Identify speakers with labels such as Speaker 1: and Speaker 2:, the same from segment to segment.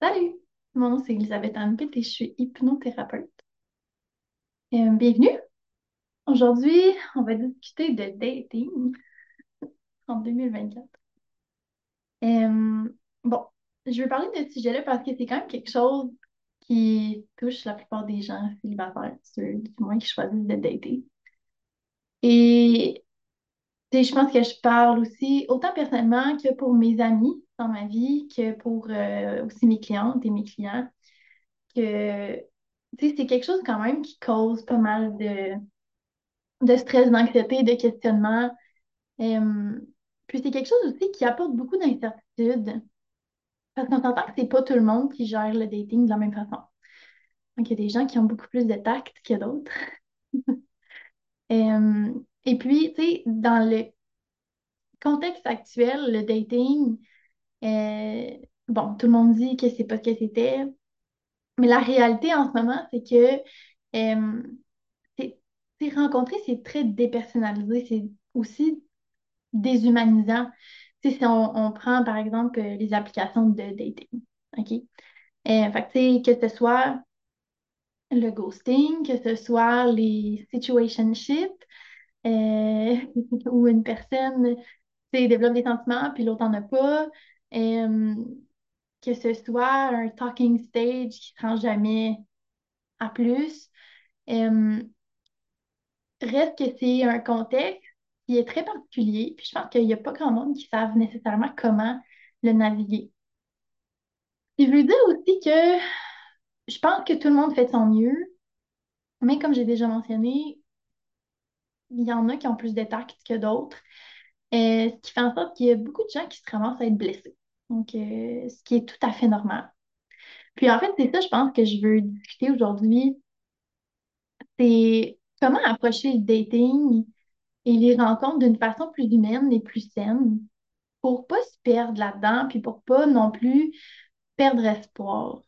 Speaker 1: Salut, mon nom c'est Elisabeth Anpit et je suis hypnothérapeute. Euh, bienvenue. Aujourd'hui, on va discuter de dating en 2024. Euh, bon, je vais parler de ce sujet-là parce que c'est quand même quelque chose qui touche la plupart des gens célibataires, ceux du moins qui choisissent de dater. Et je pense que je parle aussi autant personnellement que pour mes amis dans ma vie, que pour euh, aussi mes clientes et mes clients, que c'est quelque chose quand même qui cause pas mal de, de stress, d'anxiété, de questionnement. Euh, puis c'est quelque chose aussi qui apporte beaucoup d'incertitude. Parce qu'on s'entend que c'est pas tout le monde qui gère le dating de la même façon. Donc, il y a des gens qui ont beaucoup plus de tact que d'autres. Et puis, tu sais, dans le contexte actuel, le dating, euh, bon, tout le monde dit que c'est pas ce que c'était, mais la réalité en ce moment, c'est que euh, c'est rencontrer, c'est très dépersonnalisé, c'est aussi déshumanisant. si on, prend par exemple les applications de dating, OK? Euh, que ce soit le ghosting, que ce soit les situationships, euh, où une personne développe des sentiments puis l'autre n'en a pas, euh, que ce soit un talking stage qui ne rend jamais à plus. Euh, reste que c'est un contexte qui est très particulier, puis je pense qu'il n'y a pas grand monde qui savent nécessairement comment le naviguer. Je veux dire aussi que je pense que tout le monde fait de son mieux, mais comme j'ai déjà mentionné, il y en a qui ont plus de tact que d'autres, ce qui fait en sorte qu'il y a beaucoup de gens qui se ramassent à être blessés. Donc, euh, ce qui est tout à fait normal. Puis en fait, c'est ça, je pense, que je veux discuter aujourd'hui. C'est comment approcher le dating et les rencontres d'une façon plus humaine et plus saine pour pas se perdre là-dedans, puis pour pas non plus perdre espoir.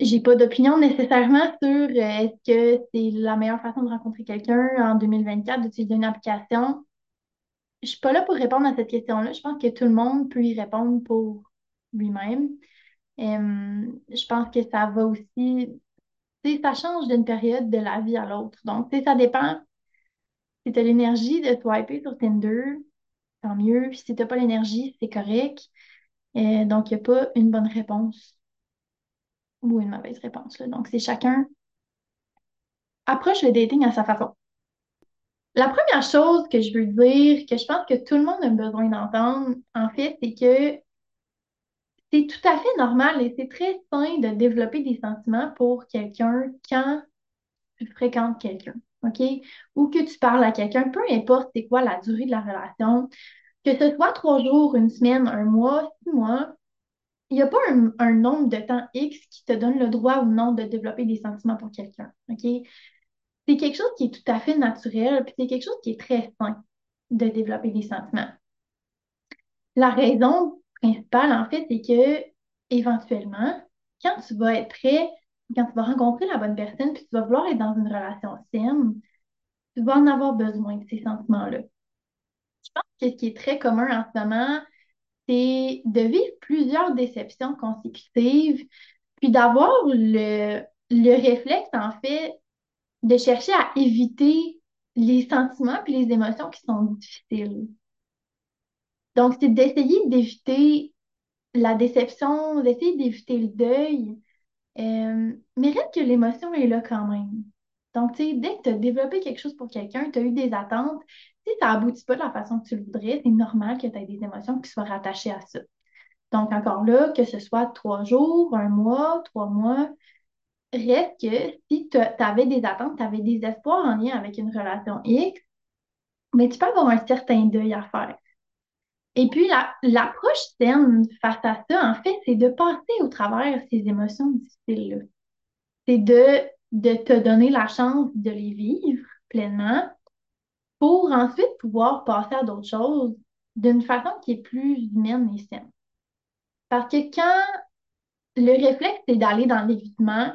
Speaker 1: J'ai pas d'opinion nécessairement sur euh, est-ce que c'est la meilleure façon de rencontrer quelqu'un en 2024, d'utiliser une application. Je suis pas là pour répondre à cette question-là. Je pense que tout le monde peut y répondre pour lui-même. Euh, je pense que ça va aussi, ça change d'une période de la vie à l'autre. Donc, ça dépend. Si tu as l'énergie de swiper sur Tinder, tant mieux. Puis si tu n'as pas l'énergie, c'est correct. Euh, donc, il n'y a pas une bonne réponse ou une mauvaise réponse. Là. Donc, c'est chacun approche le dating à sa façon. La première chose que je veux dire, que je pense que tout le monde a besoin d'entendre, en fait, c'est que c'est tout à fait normal et c'est très sain de développer des sentiments pour quelqu'un quand tu fréquentes quelqu'un, OK? Ou que tu parles à quelqu'un, peu importe c'est quoi la durée de la relation, que ce soit trois jours, une semaine, un mois, six mois, il n'y a pas un, nombre de temps X qui te donne le droit ou non de développer des sentiments pour quelqu'un, OK? C'est quelque chose qui est tout à fait naturel, puis c'est quelque chose qui est très sain de développer des sentiments. La raison principale, en fait, c'est que éventuellement, quand tu vas être prêt, quand tu vas rencontrer la bonne personne, puis tu vas vouloir être dans une relation saine, tu vas en avoir besoin de ces sentiments-là. Je pense que ce qui est très commun en ce moment, c'est de vivre plusieurs déceptions consécutives, puis d'avoir le, le réflexe, en fait, de chercher à éviter les sentiments puis les émotions qui sont difficiles. Donc, c'est d'essayer d'éviter la déception, d'essayer d'éviter le deuil, euh, mais reste que l'émotion est là quand même. Donc, tu sais, dès que tu as développé quelque chose pour quelqu'un, tu as eu des attentes, si ça aboutit pas de la façon que tu le voudrais, c'est normal que tu aies des émotions qui soient rattachées à ça. Donc, encore là, que ce soit trois jours, un mois, trois mois, reste que si tu avais des attentes, tu avais des espoirs en lien avec une relation X, mais tu peux avoir un certain deuil à faire. Et puis, l'approche saine face à ça, en fait, c'est de passer au travers ces émotions difficiles-là. C'est de, de te donner la chance de les vivre pleinement pour ensuite pouvoir passer à d'autres choses d'une façon qui est plus humaine et saine. Parce que quand le réflexe, c'est d'aller dans l'évitement,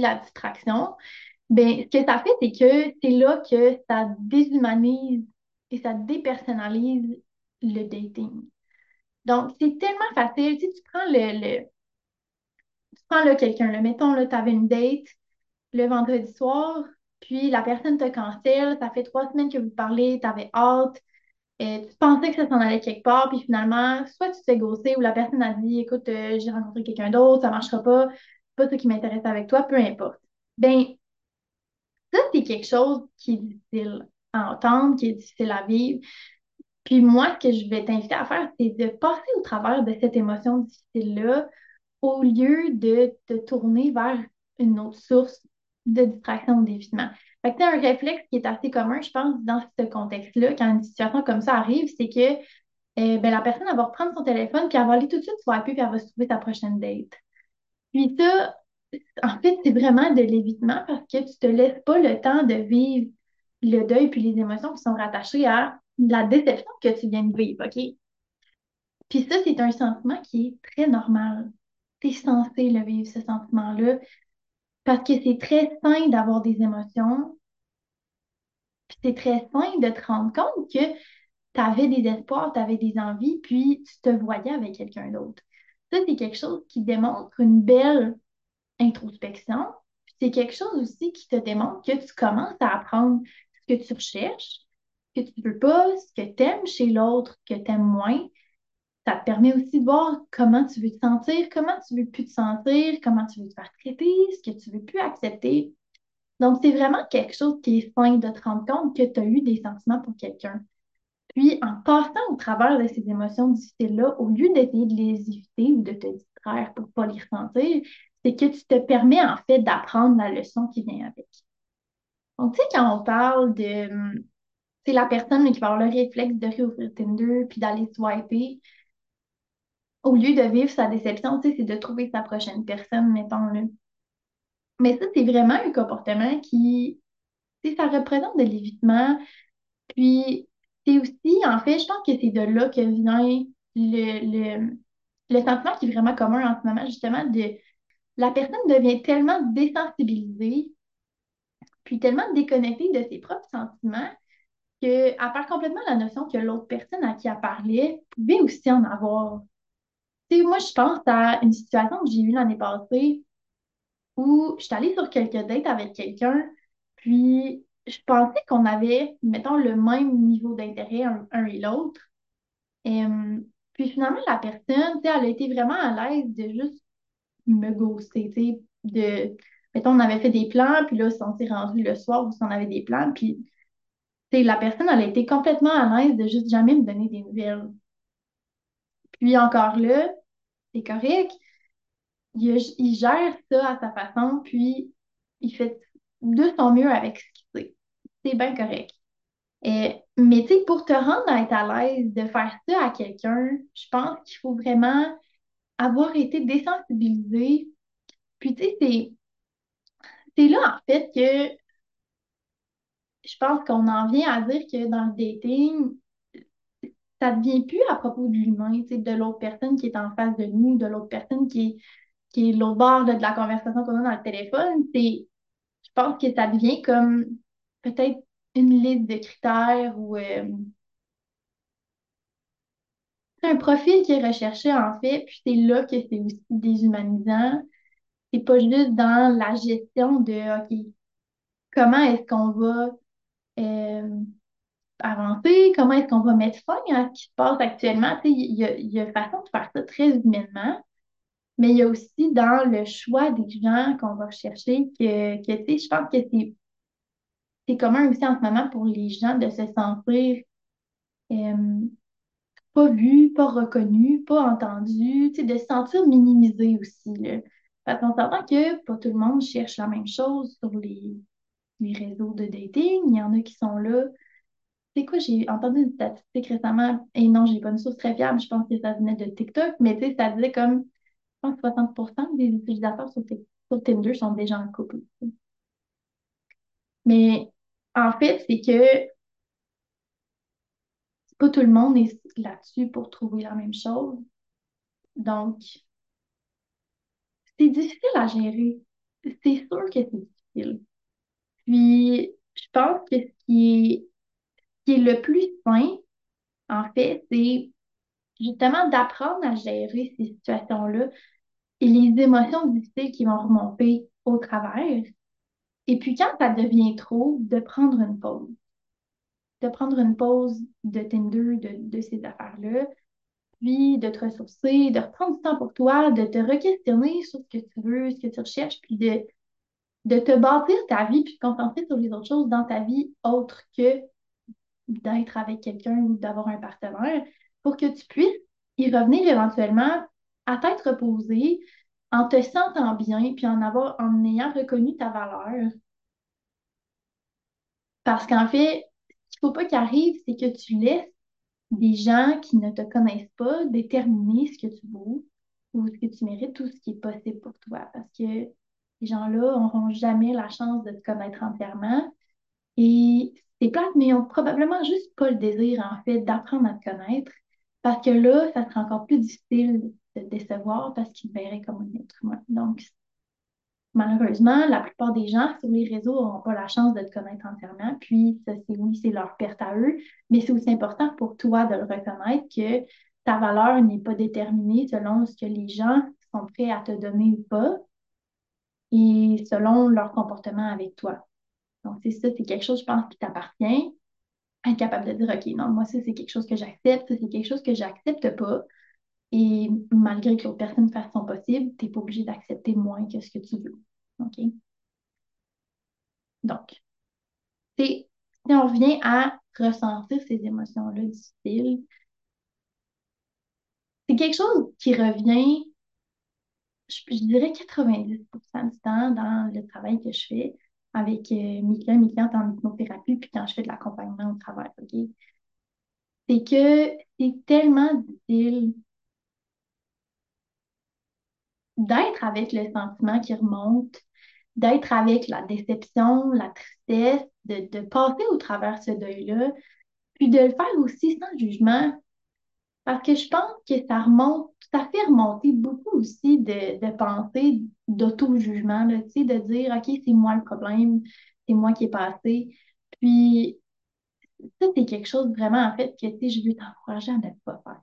Speaker 1: la distraction, ben, ce que ça fait, c'est que c'est là que ça déshumanise et ça dépersonnalise le dating. Donc, c'est tellement facile. Sais, tu prends le, le- tu prends là, quelqu'un, là, mettons, là, tu avais une date le vendredi soir, puis la personne te cancelle, ça fait trois semaines que vous parlez, tu avais hâte, et tu pensais que ça s'en allait quelque part, puis finalement, soit tu t'es ghosté ou la personne a dit, écoute, euh, j'ai rencontré quelqu'un d'autre, ça marchera pas, pas ça qui m'intéresse avec toi, peu importe. Ben, ça, c'est quelque chose qui est difficile à entendre, qui est difficile à vivre. Puis moi, ce que je vais t'inviter à faire, c'est de passer au travers de cette émotion difficile-là au lieu de te tourner vers une autre source de distraction ou d'évitement. Fait que c'est un réflexe qui est assez commun, je pense, dans ce contexte-là, quand une situation comme ça arrive, c'est que euh, ben, la personne va reprendre son téléphone, puis elle va aller tout de suite swiper, puis elle va se trouver sa prochaine date. Puis ça, en fait, c'est vraiment de l'évitement parce que tu te laisses pas le temps de vivre le deuil puis les émotions qui sont rattachées à la déception que tu viens de vivre, OK? Puis ça, c'est un sentiment qui est très normal. Tu es censé le vivre, ce sentiment-là, parce que c'est très sain d'avoir des émotions, puis c'est très sain de te rendre compte que tu avais des espoirs, tu avais des envies, puis tu te voyais avec quelqu'un d'autre. C'est quelque chose qui démontre une belle introspection. C'est quelque chose aussi qui te démontre que tu commences à apprendre ce que tu recherches, ce que tu veux pas, ce que tu aimes chez l'autre, que tu aimes moins. Ça te permet aussi de voir comment tu veux te sentir, comment tu veux plus te sentir, comment tu veux te faire traiter, ce que tu veux plus accepter. Donc, c'est vraiment quelque chose qui est sain de te rendre compte que tu as eu des sentiments pour quelqu'un. Puis, en passant au travers de ces émotions difficiles-là, au lieu d'essayer de les éviter ou de te distraire pour ne pas les ressentir, c'est que tu te permets en fait d'apprendre la leçon qui vient avec. Donc, tu sais, quand on parle de, c'est la personne qui va avoir le réflexe de réouvrir Tinder puis d'aller swiper, au lieu de vivre sa déception, tu sais, c'est de trouver sa prochaine personne, mettons-le. Mais ça, c'est vraiment un comportement qui, tu sais, ça représente de l'évitement. Puis, c'est aussi, en fait, je pense que c'est de là que vient le, le, le sentiment qui est vraiment commun en ce moment, justement, de la personne devient tellement désensibilisée, puis tellement déconnectée de ses propres sentiments, qu'elle perd complètement la notion que l'autre personne à qui elle parlait pouvait aussi en avoir. Tu sais, moi, je pense à une situation que j'ai eue l'année passée où je suis allée sur quelques dates avec quelqu'un, puis je pensais qu'on avait, mettons, le même niveau d'intérêt un, un et l'autre. Puis finalement, la personne, elle a été vraiment à l'aise de juste me ghoster, tu de, mettons, on avait fait des plans, puis là, on s'est rendu le soir où on avait des plans, puis, la personne, elle a été complètement à l'aise de juste jamais me donner des nouvelles. Puis encore là, c'est correct, il, il gère ça à sa façon, puis il fait de son mieux avec. C'est bien correct. Et, mais tu sais, pour te rendre à être à l'aise de faire ça à quelqu'un, je pense qu'il faut vraiment avoir été désensibilisé. Puis tu sais, c'est là en fait que je pense qu'on en vient à dire que dans le dating, ça ne devient plus à propos de l'humain, de l'autre personne qui est en face de nous, de l'autre personne qui est, qui est l'autre bord de la conversation qu'on a dans le téléphone. Je pense que ça devient comme peut-être une liste de critères ou euh, un profil qui est recherché en fait, puis c'est là que c'est aussi déshumanisant. C'est pas juste dans la gestion de OK, comment est-ce qu'on va euh, avancer, comment est-ce qu'on va mettre fin à ce qui se passe actuellement? Il y a, y a façon de faire ça très humainement, mais il y a aussi dans le choix des gens qu'on va rechercher que, que tu sais, je pense que c'est c'est commun aussi en ce moment pour les gens de se sentir euh, pas vus, pas reconnus, pas sais, de se sentir minimisés aussi, là. Parce qu'on s'entend que pas tout le monde cherche la même chose sur les, les réseaux de dating. Il y en a qui sont là C'est quoi, j'ai entendu une statistique récemment, et non, j'ai pas une source très fiable, je pense que ça venait de TikTok, mais tu sais, ça disait comme, je pense que 60% des utilisateurs sur, sur Tinder sont déjà en couple. Mais en fait, c'est que pas tout le monde est là-dessus pour trouver la même chose. Donc, c'est difficile à gérer. C'est sûr que c'est difficile. Puis, je pense que ce qui est, le plus sain, en fait, c'est justement d'apprendre à gérer ces situations-là et les émotions difficiles qui vont remonter au travers. Et puis quand ça devient trop, de prendre une pause. De prendre une pause de Tinder, de, de ces affaires-là, puis de te ressourcer, de reprendre du temps pour toi, de te re-questionner sur ce que tu veux, ce que tu recherches, puis de, de te bâtir ta vie, puis de te concentrer sur les autres choses dans ta vie autres que d'être avec quelqu'un ou d'avoir un partenaire pour que tu puisses y revenir éventuellement à tête reposée, en te sentant bien, puis en ayant reconnu ta valeur. Parce qu'en fait, ce qu'il ne faut pas qu'il arrive, c'est que tu laisses des gens qui ne te connaissent pas déterminer ce que tu vaux ou ce que tu mérites ou ce qui est possible pour toi. Parce que ces gens-là n'auront jamais la chance de te connaître entièrement. Et c'est plate, mais ils n'ont probablement juste pas le désir, en fait, d'apprendre à te connaître. Parce que là, ça sera encore plus difficile de te décevoir parce qu'ils verraient comme un être humain. Donc, malheureusement, la plupart des gens sur les réseaux n'auront pas la chance de te connaître entièrement. Puis, ça, c'est oui, c'est leur perte à eux, mais c'est aussi important pour toi de le reconnaître que ta valeur n'est pas déterminée selon ce que les gens sont prêts à te donner ou pas et selon leur comportement avec toi. Donc, c'est ça, c'est quelque chose, je pense, qui t'appartient. Être capable de dire, OK, non, moi, ça, c'est quelque chose que j'accepte, ça, c'est quelque chose que j'accepte pas. Et malgré que l'autre personne fasse son possible, tu n'es pas obligé d'accepter moins que ce que tu veux. OK? Donc, si on revient à ressentir ces émotions-là difficiles, c'est quelque chose qui revient, je, dirais 90% du temps dans le travail que je fais avec euh, mes clients, mes en hypnothérapie, puis quand je fais de l'accompagnement au travail, OK? C'est que c'est tellement difficile d'être avec le sentiment qui remonte, d'être avec la déception, la tristesse, de, de passer au travers ce deuil-là, puis de le faire aussi sans jugement. Parce que je pense que ça remonte, ça fait remonter beaucoup aussi de, de pensées d'auto-jugement, tu sais, de dire, OK, c'est moi le problème, c'est moi qui ai passé. Puis, ça, c'est quelque chose vraiment, en fait, que, tu je veux t'encourager à ne pas faire.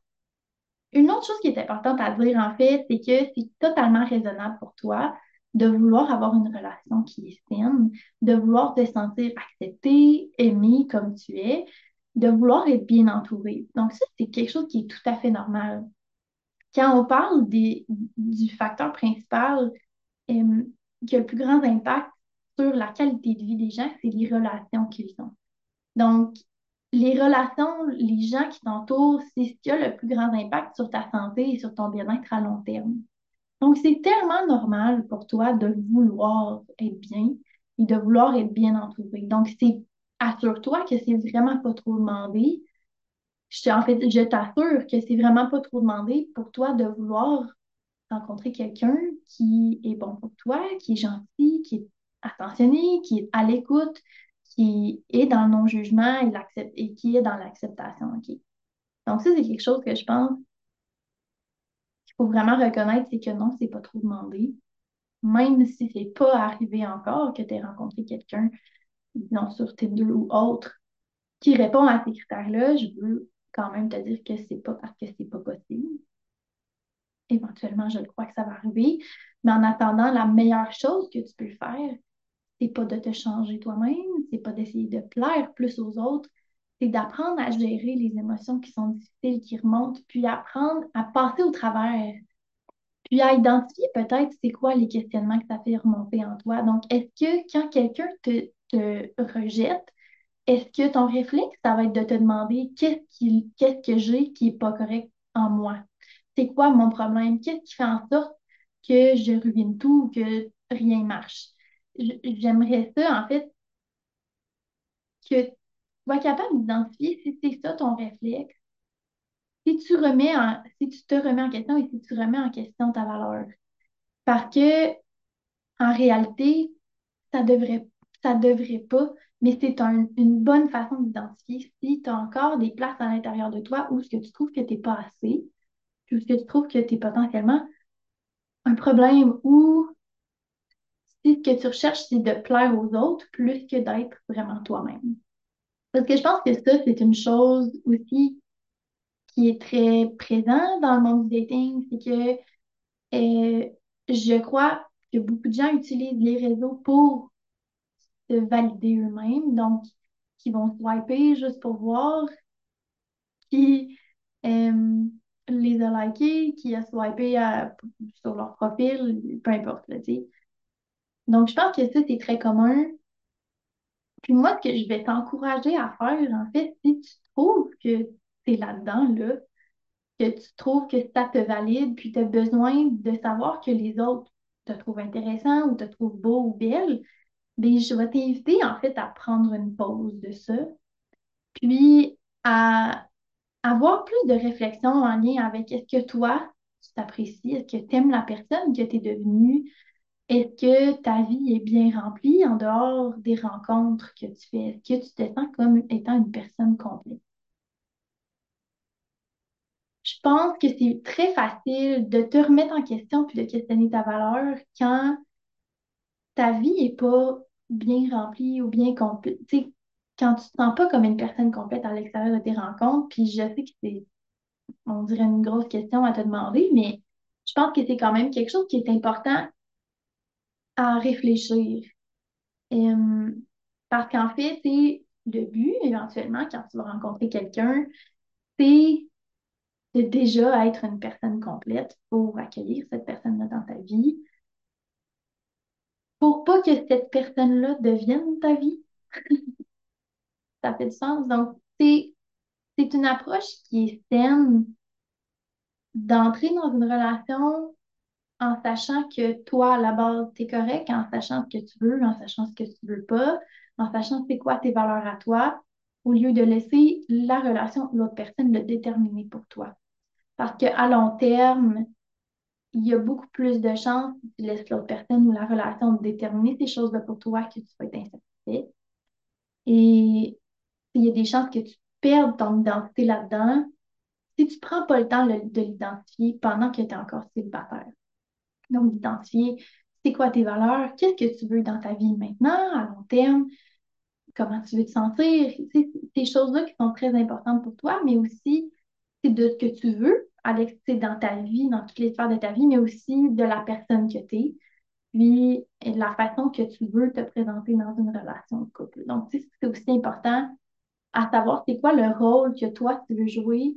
Speaker 1: Une autre chose qui est importante à dire, en fait, c'est que c'est totalement raisonnable pour toi de vouloir avoir une relation qui est saine, de vouloir te sentir accepté, aimé comme tu es, de vouloir être bien entouré. Donc, ça, c'est quelque chose qui est tout à fait normal. Quand on parle des, du facteur principal euh, qui a le plus grand impact sur la qualité de vie des gens, c'est les relations qu'ils ont. Donc, les relations, les gens qui t'entourent, c'est ce qui a le plus grand impact sur ta santé et sur ton bien-être à long terme. Donc, c'est tellement normal pour toi de vouloir être bien et de vouloir être bien entouré. Donc, c'est assure-toi que c'est vraiment pas trop demandé. Je, en fait, je t'assure que c'est vraiment pas trop demandé pour toi de vouloir rencontrer quelqu'un qui est bon pour toi, qui est gentil, qui est attentionné, qui est à l'écoute, qui est dans le non-jugement et, qui est dans l'acceptation. Donc, ça, c'est quelque chose que je pense qu'il faut vraiment reconnaître, c'est que non, c'est pas trop demandé. Même si c'est pas arrivé encore que tu aies rencontré quelqu'un, disons sur Tinder ou autre, qui répond à ces critères-là, je veux quand même te dire que c'est pas parce que c'est pas possible. Éventuellement, je crois que ça va arriver. Mais en attendant, la meilleure chose que tu peux faire, c'est pas de te changer toi-même, c'est pas d'essayer de plaire plus aux autres, c'est d'apprendre à gérer les émotions qui sont difficiles, qui remontent, puis apprendre à passer au travers, puis à identifier peut-être c'est quoi les questionnements que ça fait remonter en toi. Donc, est-ce que quand quelqu'un te, te rejette, est-ce que ton réflexe, ça va être de te demander qu'est-ce qu'est-ce que j'ai qui n'est pas correct en moi? C'est quoi mon problème? Qu'est-ce qui fait en sorte que je ruine tout ou que rien marche? J'aimerais ça, en fait, que tu sois capable d'identifier si c'est ça ton réflexe, si tu remets si tu te remets en question et si tu remets en question ta valeur. Parce que, en réalité, ça devrait, ça devrait pas, mais c'est une bonne façon d'identifier si tu as encore des places à l'intérieur de toi où ce que tu trouves que tu n'es pas assez, ou ce que tu trouves que tu es potentiellement un problème ou si ce que tu recherches, c'est de plaire aux autres plus que d'être vraiment toi-même. Parce que je pense que ça, c'est une chose aussi qui est très présent dans le monde du dating, c'est que euh, je crois que beaucoup de gens utilisent les réseaux pour se valider eux-mêmes, donc qui vont swiper juste pour voir qui euh, les a likés, qui a swipé sur leur profil, peu importe, tu sais. Donc, je pense que ça, c'est très commun. Puis moi, ce que je vais t'encourager à faire, en fait, si tu trouves que tu es là-dedans, là, que tu trouves que ça te valide, puis tu as besoin de savoir que les autres te trouvent intéressant ou te trouvent beau ou belle, bien, je vais t'inviter, en fait, à prendre une pause de ça, puis à avoir plus de réflexion en lien avec est-ce que toi, tu t'apprécies, est-ce que tu aimes la personne que tu es devenue, est-ce que ta vie est bien remplie en dehors des rencontres que tu fais? Est-ce que tu te sens comme étant une personne complète? Je pense que c'est très facile de te remettre en question puis de questionner ta valeur quand ta vie n'est pas bien remplie ou bien complète. Quand tu te sens pas comme une personne complète à l'extérieur de tes rencontres, puis je sais que c'est, on dirait une grosse question à te demander, mais je pense que c'est quand même quelque chose qui est important à réfléchir. Euh, parce qu'en fait, c'est le but, éventuellement, quand tu vas rencontrer quelqu'un, c'est de déjà être une personne complète pour accueillir cette personne-là dans ta vie, pour pas que cette personne-là devienne ta vie. Ça fait du sens. Donc, c'est une approche qui est saine d'entrer dans une relation en sachant que toi, à la base, tu es correct, en sachant ce que tu veux, en sachant ce que tu veux pas, en sachant c'est quoi tes valeurs à toi, au lieu de laisser la relation de l'autre personne le déterminer pour toi. Parce qu'à long terme, il y a beaucoup plus de chances que tu laisses l'autre personne ou la relation déterminer ces choses-là pour toi que tu vas être insatisfait. Et il y a des chances que tu perdes ton identité là-dedans si tu ne prends pas le temps de l'identifier pendant que tu es encore célibataire. Donc, d'identifier c'est quoi tes valeurs, qu'est-ce que tu veux dans ta vie maintenant, à long terme, comment tu veux te sentir, ces choses-là qui sont très importantes pour toi, mais aussi c'est de ce que tu veux avec, dans ta vie, dans toutes les sphères de ta vie, mais aussi de la personne que tu es, puis de la façon que tu veux te présenter dans une relation de couple. Donc, c'est aussi important à savoir c'est quoi le rôle que toi, tu veux jouer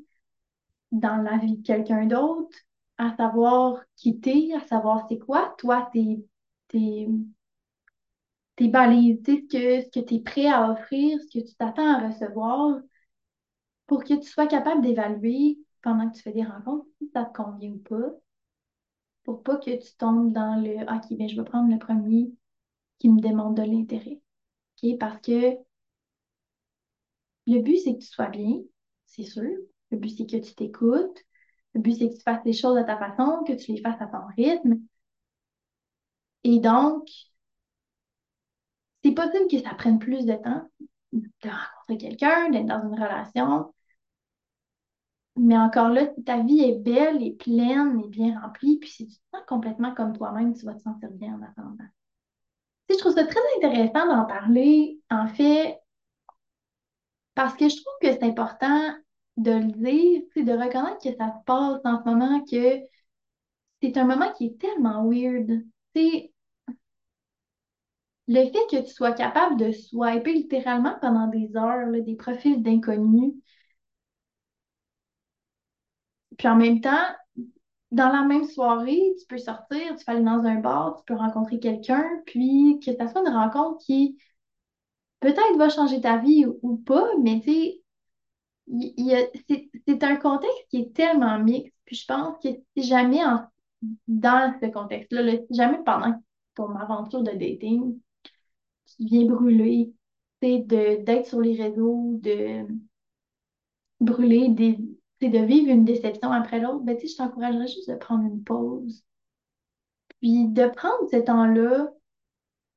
Speaker 1: dans la vie de quelqu'un d'autre, à savoir qui t'es, à savoir c'est quoi, toi, tes, tes, balises, ce que, ce que tu es prêt à offrir, ce que tu t'attends à recevoir, pour que tu sois capable d'évaluer pendant que tu fais des rencontres si ça te convient ou pas, pour pas que tu tombes dans le OK, bien, je vais prendre le premier qui me demande de l'intérêt. OK? Parce que le but, c'est que tu sois bien, c'est sûr. Le but, c'est que tu t'écoutes. Le but, c'est que tu fasses les choses à ta façon, que tu les fasses à ton rythme. Et donc, c'est possible que ça prenne plus de temps de rencontrer quelqu'un, d'être dans une relation. Mais encore là, ta vie est belle et pleine et bien remplie, puis si tu te sens complètement comme toi-même, tu vas te sentir bien en attendant. je trouve ça très intéressant d'en parler, en fait, parce que je trouve que c'est important de le dire, de reconnaître que ça se passe en ce moment, que c'est un moment qui est tellement weird. le fait que tu sois capable de swiper littéralement pendant des heures des profils d'inconnus, puis en même temps, dans la même soirée, tu peux sortir, tu peux aller dans un bar, tu peux rencontrer quelqu'un, puis que ça soit une rencontre qui peut-être va changer ta vie ou, pas, mais tu sais, c'est un contexte qui est tellement mixte, puis je pense que si jamais dans ce contexte-là, si jamais pendant ton aventure de dating, tu viens brûler, d'être sur les réseaux, de brûler, des, de vivre une déception après l'autre, ben, je t'encouragerais juste de prendre une pause. Puis de prendre ce temps-là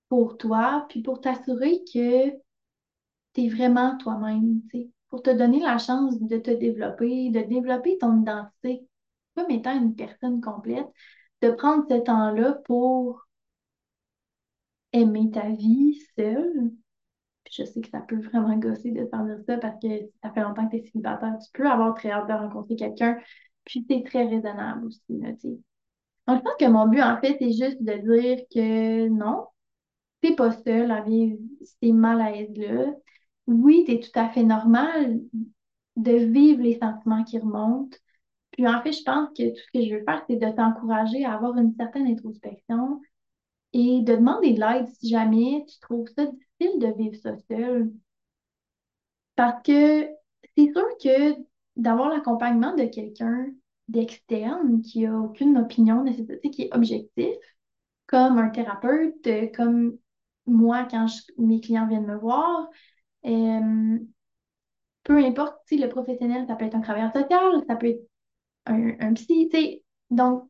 Speaker 1: pour toi, puis pour t'assurer que tu es vraiment toi-même, pour te donner la chance de te développer, de développer ton identité comme étant une personne complète, de prendre ce temps-là pour aimer ta vie seule, Puis je sais que ça peut vraiment gosser de faire dire ça parce que ça fait longtemps que tu es célibataire. Tu peux avoir très hâte de rencontrer quelqu'un. Puis c'est très raisonnable aussi, là, tu. Donc, je pense que mon but, en fait, c'est juste de dire que non, t'es pas seul à vivre ces malaises-là. Oui, c'est tout à fait normal de vivre les sentiments qui remontent. Puis en fait, je pense que tout ce que je veux faire, c'est de t'encourager à avoir une certaine introspection et de demander de l'aide si jamais tu trouves ça difficile de vivre ça seul. Parce que c'est sûr que d'avoir l'accompagnement de quelqu'un d'externe qui a aucune opinion nécessaire, qui est objectif, comme un thérapeute, comme moi quand mes clients viennent me voir, peu importe, le professionnel, ça peut être un travailleur social, ça peut être un, psy, tu sais. Donc,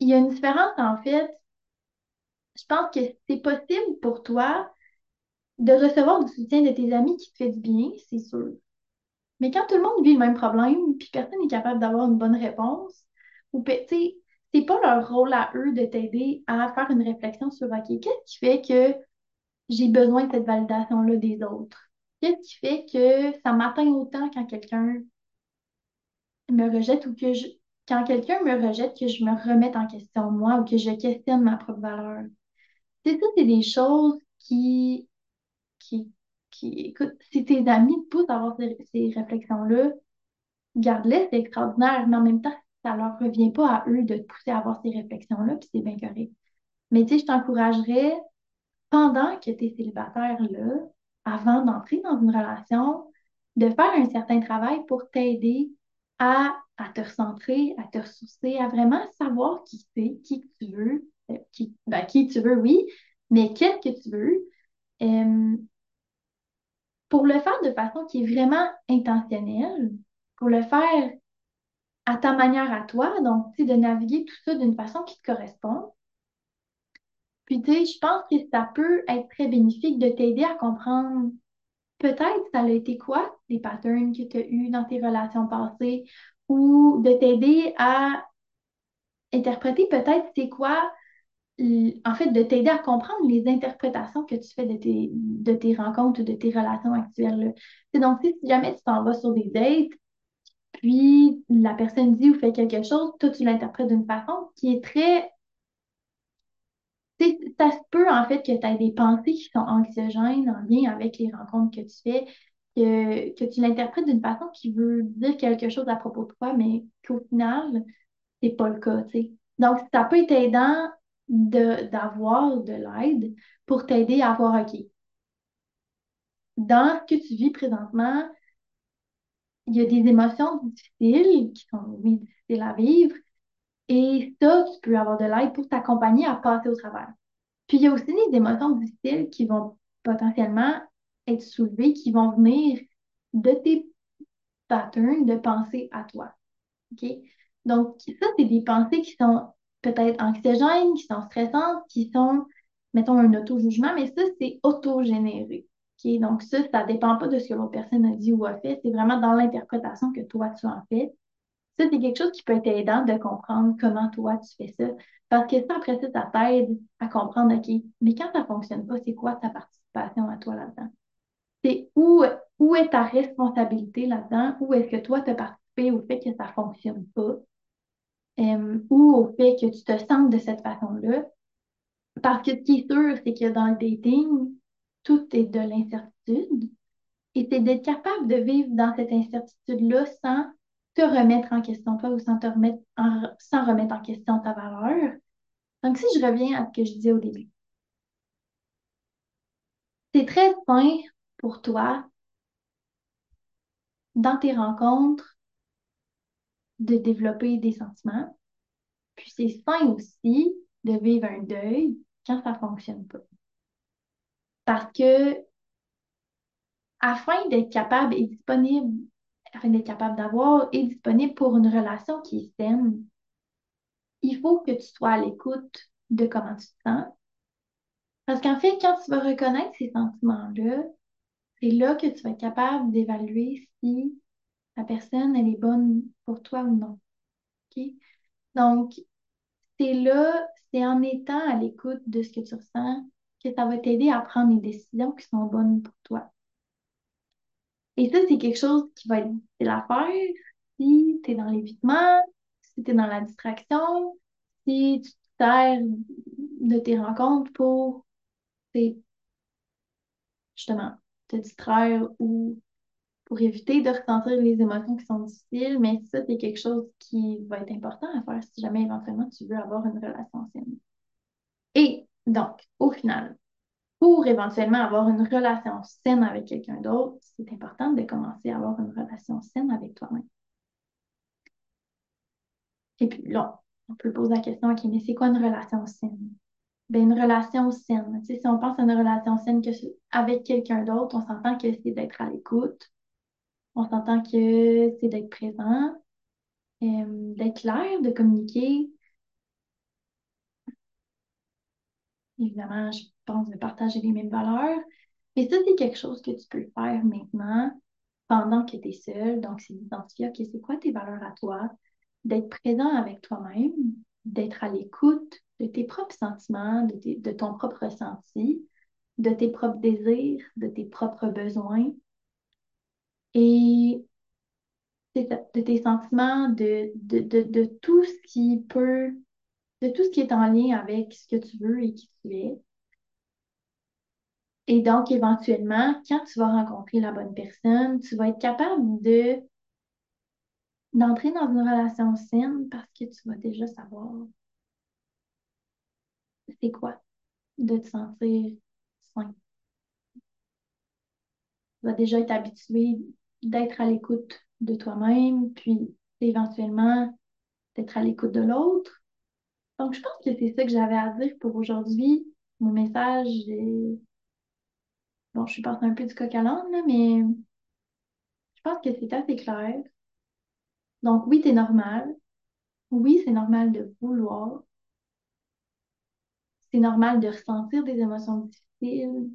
Speaker 1: il y a une différence en fait. Je pense que c'est possible pour toi de recevoir du soutien de tes amis qui te fait du bien, c'est sûr. Mais quand tout le monde vit le même problème, puis personne n'est capable d'avoir une bonne réponse, ou c'est pas leur rôle à eux de t'aider à faire une réflexion sur OK, qu'est-ce qui fait que j'ai besoin de cette validation-là des autres? Qu'est-ce qui fait que ça m'atteint autant quand quelqu'un me rejette ou que je, quand quelqu'un me rejette, que je me remette en question moi ou que je questionne ma propre valeur? C'est ça, c'est des choses qui, qui, qui, écoute, si tes amis te poussent à avoir ces, ces réflexions-là, garde-les, c'est extraordinaire, mais en même temps, ça leur revient pas à eux de te pousser à avoir ces réflexions-là, puis c'est bien correct. Mais tu sais, je t'encouragerais, pendant que tu es célibataire, là, avant d'entrer dans une relation, de faire un certain travail pour t'aider à, te recentrer, à te ressourcer, à vraiment savoir qui c'est, qui tu veux, euh, qui, ben, qui tu veux, oui, mais qu'est-ce que tu veux. Pour le faire de façon qui est vraiment intentionnelle, pour le faire à ta manière à toi, donc, de naviguer tout ça d'une façon qui te correspond. Puis, tu sais, je pense que ça peut être très bénéfique de t'aider à comprendre peut-être ça a été quoi les patterns que tu as eus dans tes relations passées ou de t'aider à interpréter peut-être c'est quoi, en fait, de t'aider à comprendre les interprétations que tu fais de tes, de tes rencontres ou de tes relations actuelles. Donc, si jamais tu t'en vas sur des dates, puis la personne dit ou fait quelque chose, toi, tu l'interprètes d'une façon qui est très... Ça se peut, en fait, que tu aies des pensées qui sont anxiogènes en lien avec les rencontres que tu fais, que, que tu l'interprètes d'une façon qui veut dire quelque chose à propos de toi, mais qu'au final, c'est pas le cas. Donc, ça peut être aidant d'avoir de, l'aide pour t'aider à voir, OK, dans ce que tu vis présentement, il y a des émotions difficiles qui sont difficiles à vivre. Et ça, tu peux avoir de l'aide pour t'accompagner à passer au travers. Puis il y a aussi des émotions difficiles qui vont potentiellement être soulevées, qui vont venir de tes patterns de pensée à toi. OK? Donc, ça, c'est des pensées qui sont peut-être anxiogènes, qui sont stressantes, qui sont, mettons, un auto-jugement, mais ça, c'est auto-généré. Donc, ça, ça ne dépend pas de ce que l'autre personne a dit ou a fait. C'est vraiment dans l'interprétation que toi, tu en fais. Ça, c'est quelque chose qui peut être aidant de comprendre comment toi, tu fais ça. Parce que ça, après ça, ça t'aide à comprendre, OK, mais quand ça ne fonctionne pas, c'est quoi ta participation à toi là-dedans? C'est où, où est ta responsabilité là-dedans? Où est-ce que toi, tu as participé au fait que ça ne fonctionne pas? Ou au fait que tu te sens de cette façon-là? Parce que ce qui est sûr, c'est que dans le dating, tout est de l'incertitude. Et c'est d'être capable de vivre dans cette incertitude-là sans te remettre en question toi ou sans te remettre en, sans remettre en question ta valeur. Donc, si je reviens à ce que je disais au début, c'est très sain pour toi dans tes rencontres de développer des sentiments. Puis c'est sain aussi de vivre un deuil quand ça ne fonctionne pas. Parce que afin d'être capable et disponible, afin d'être capable d'avoir et disponible pour une relation qui est saine, il faut que tu sois à l'écoute de comment tu te sens. Parce qu'en fait, quand tu vas reconnaître ces sentiments-là, c'est là que tu vas être capable d'évaluer si la personne, elle est bonne pour toi ou non. Donc, c'est là, c'est en étant à l'écoute de ce que tu ressens, que ça va t'aider à prendre les décisions qui sont bonnes pour toi. Et ça, c'est quelque chose qui va être difficile à faire si tu es dans l'évitement, si tu es dans la distraction, si tu te sers de tes rencontres pour justement te distraire ou pour éviter de ressentir les émotions qui sont difficiles, mais ça, c'est quelque chose qui va être important à faire si jamais éventuellement tu veux avoir une relation saine. Et donc, au final, pour éventuellement avoir une relation saine avec quelqu'un d'autre, c'est important de commencer à avoir une relation saine avec toi-même. Et puis là, on peut poser la question, OK, mais c'est quoi une relation saine? Ben, une relation saine. si on pense à une relation saine avec quelqu'un d'autre, on s'entend que c'est d'être à l'écoute, on s'entend que c'est d'être présent, euh, d'être clair, de communiquer. Évidemment, je pense de partager les mêmes valeurs. Mais ça, c'est quelque chose que tu peux faire maintenant pendant que tu es seul. Donc, c'est d'identifier, OK, c'est quoi tes valeurs à toi? D'être présent avec toi-même, d'être à l'écoute de tes propres sentiments, de, de ton propre ressenti, de tes propres désirs, de tes propres besoins. Et de tes sentiments, de, de, tout ce qui peut, de tout ce qui est en lien avec ce que tu veux et qui tu es. Et donc, éventuellement, quand tu vas rencontrer la bonne personne, tu vas être capable de d'entrer dans une relation saine parce que tu vas déjà savoir c'est quoi de te sentir sain. Tu vas déjà être habitué d'être à l'écoute de toi-même, puis éventuellement d'être à l'écoute de l'autre. Donc, je pense que c'est ça que j'avais à dire pour aujourd'hui. Mon message est... Bon, je suis passée un peu du coq à l'âne, mais je pense que c'est assez clair. Donc, oui, c'est normal. Oui, c'est normal de vouloir. C'est normal de ressentir des émotions difficiles.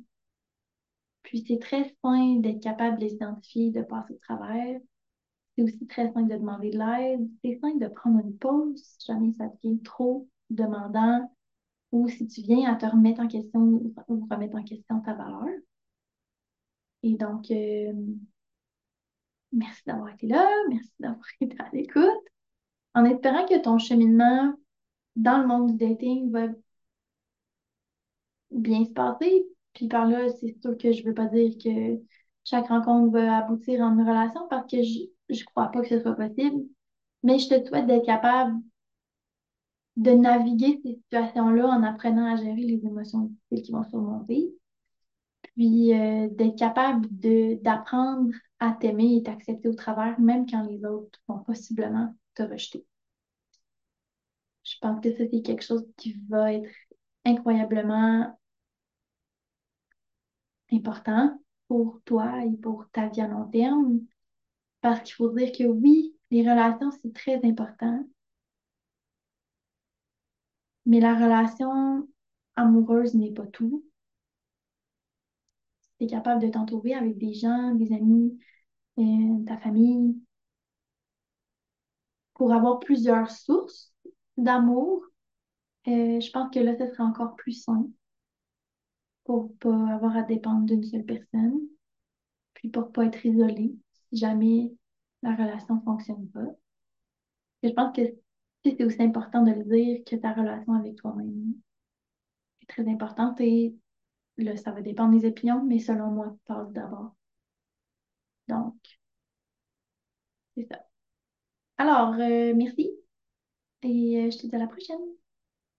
Speaker 1: Puis c'est très sain d'être capable de les identifier, de passer au travers. C'est aussi très sain de demander de l'aide. C'est sain de prendre une pause si jamais ça devient trop demandant ou si tu viens à te remettre en question ou remettre en question ta valeur. Et donc, euh, merci d'avoir été là, merci d'avoir été à l'écoute. En espérant que ton cheminement dans le monde du dating va bien se passer. Puis par là, c'est sûr que je veux pas dire que chaque rencontre va aboutir en une relation parce que je, je crois pas que ce soit possible. Mais je te souhaite d'être capable de naviguer ces situations-là en apprenant à gérer les émotions difficiles qui vont surmonter. Puis euh, d'être capable d'apprendre à t'aimer et t'accepter au travers, même quand les autres vont possiblement te rejeter. Je pense que ça, c'est quelque chose qui va être incroyablement important pour toi et pour ta vie à long terme. Parce qu'il faut dire que oui, les relations, c'est très important. Mais la relation amoureuse n'est pas tout. Tu es capable de t'entourer avec des gens, des amis, euh, ta famille, pour avoir plusieurs sources d'amour. Euh, je pense que là, ce serait encore plus simple pour pas avoir à dépendre d'une seule personne, puis pour pas être isolé jamais la relation ne fonctionne pas. je pense que c'est aussi important de le dire que ta relation avec toi-même est très importante et là, ça va dépendre des opinions, mais selon moi, passe d'abord. Donc, c'est ça. Alors, euh, merci et euh, je te dis à la prochaine.